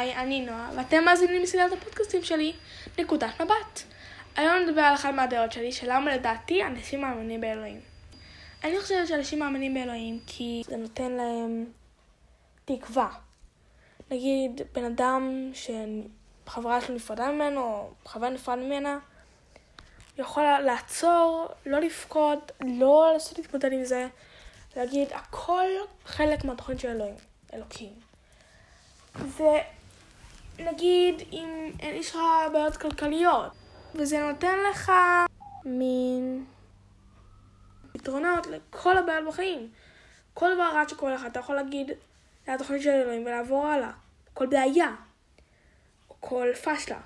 היי, אני נועה, ואתם מאזינים לסדרת הפודקאסטים שלי, נקודת מבט. היום נדבר על אחת מהדעות שלי, שלמה לדעתי אנשים מאמינים באלוהים. אני חושבת שאנשים מאמינים באלוהים כי זה נותן להם תקווה. נגיד, בן אדם שחברה שלו נפרדה ממנו, או חבר נפרד ממנה, יכול לעצור, לא לבכות, לא לעשות להתמודד עם זה, להגיד, הכל חלק מהתוכנית של אלוהים, אלוקים. זה, נגיד, אם יש לך בעיות כלכליות, וזה נותן לך מין פתרונות לכל הבעיות בחיים. כל דבר רע שקורה לך, אתה יכול להגיד, זה התוכנית של אלוהים ולעבור הלאה. כל בעיה, כל פשלה.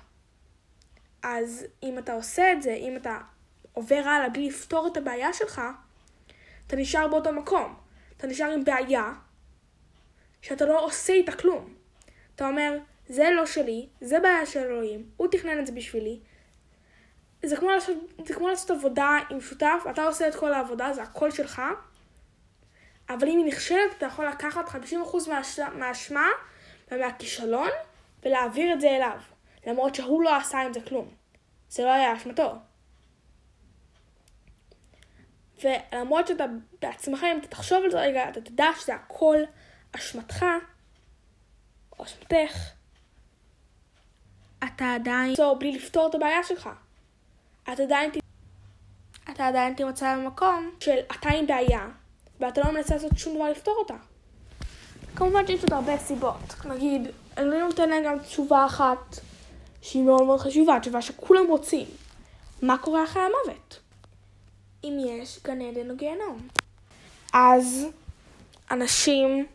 אז אם אתה עושה את זה, אם אתה עובר הלאה בלי לפתור את הבעיה שלך, אתה נשאר באותו מקום. אתה נשאר עם בעיה שאתה לא עושה איתה כלום. אתה אומר, זה לא שלי, זה בעיה של אלוהים, הוא תכנן את זה בשבילי. זה כמו לעשות, זה כמו לעשות עבודה עם שותף, אתה עושה את כל העבודה, זה הכל שלך, אבל אם היא נכשלת, אתה יכול לקחת 50% מהאשמה ומהכישלון ולהעביר את זה אליו, למרות שהוא לא עשה עם זה כלום. זה לא היה אשמתו. ולמרות שאתה בעצמך, אם אתה תחשוב על זה רגע, אתה תדע שזה הכל אשמתך, או אשמתך, אתה עדיין תעצור בלי לפתור את הבעיה שלך. אתה עדיין, אתה עדיין תמצא במקום של אתה עם בעיה, ואתה לא מנסה לעשות שום דבר לפתור אותה. כמובן שיש עוד הרבה סיבות. נגיד, אני לא נותן להם גם תשובה אחת שהיא מאוד מאוד חשובה, תשובה שכולם רוצים. מה קורה אחרי המוות? אם יש גן עדן או גיהנום. אז אנשים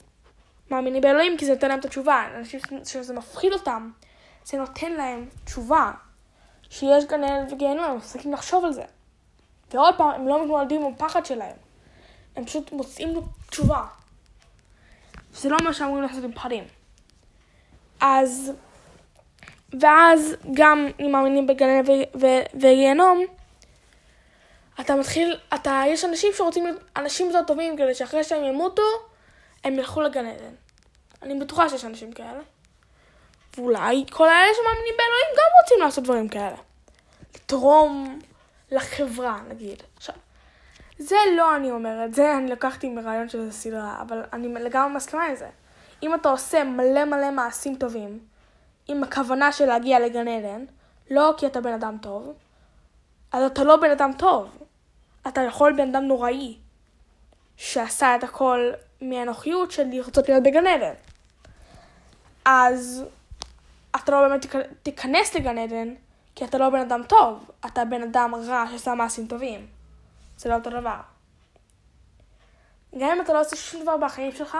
מאמינים באלוהים כי זה נותן להם את התשובה. אנשים שזה מפחיד אותם, זה נותן להם תשובה. שיש גן עדן וגיהנום, הם מפסיקים לחשוב על זה. ועוד פעם, הם לא מתמודדים עם הפחד שלהם. הם פשוט מוצאים לו תשובה. זה לא מה שאמורים לעשות עם פחדים. אז, ואז גם אם מאמינים בגן וגיהנום, אתה מתחיל, אתה, יש אנשים שרוצים להיות אנשים יותר טובים כדי שאחרי שהם ימותו, הם ילכו לגן עדן. אני בטוחה שיש אנשים כאלה. ואולי כל האלה שמאמינים באלוהים גם רוצים לעשות דברים כאלה. לתרום לחברה, נגיד. עכשיו, זה לא אני אומרת, זה אני לקחתי מרעיון של סדרה, אבל אני לגמרי מסכימה עם זה. אם אתה עושה מלא מלא מעשים טובים, עם הכוונה של להגיע לגן עדן, לא כי אתה בן אדם טוב, אז אתה לא בן אדם טוב. אתה יכול בן אדם נוראי, שעשה את הכל מהנוחיות של לרצות להיות בגן עדן. אז אתה לא באמת תיכנס לגן עדן, כי אתה לא בן אדם טוב, אתה בן אדם רע שעשה מעשים טובים. זה לא אותו דבר. גם אם אתה לא עושה שום דבר בחיים שלך,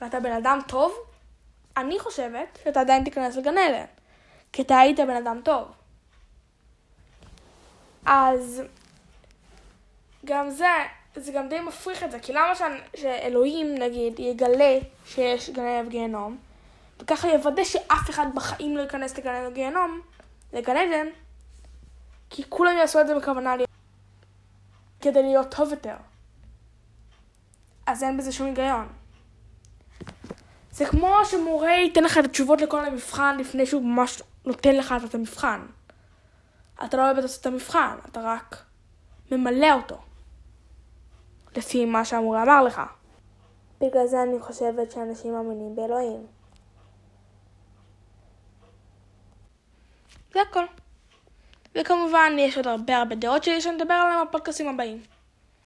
ואתה בן אדם טוב, אני חושבת שאתה עדיין תיכנס לגן עדן, כי אתה היית בן אדם טוב. אז גם זה, זה גם די מפריך את זה, כי למה שאלוהים, נגיד, יגלה שיש גן עדן וגיהנום, וככה יוודא שאף אחד בחיים לא ייכנס לגן עדן וגיהנום, לגן עדן, כי כולם יעשו את זה בכוונה להיות, כדי להיות טוב יותר. אז אין בזה שום היגיון. זה כמו שמורה ייתן לך את התשובות לכל המבחן לפני שהוא ממש נותן לך את המבחן. אתה לא עושה את המבחן, אתה רק ממלא אותו. לפי מה שהמורה אמר לך. בגלל זה אני חושבת שאנשים מאמינים באלוהים. זה הכל. וכמובן, יש עוד הרבה הרבה דעות שלי שאני אדבר עליהן בפודקאסים הבאים.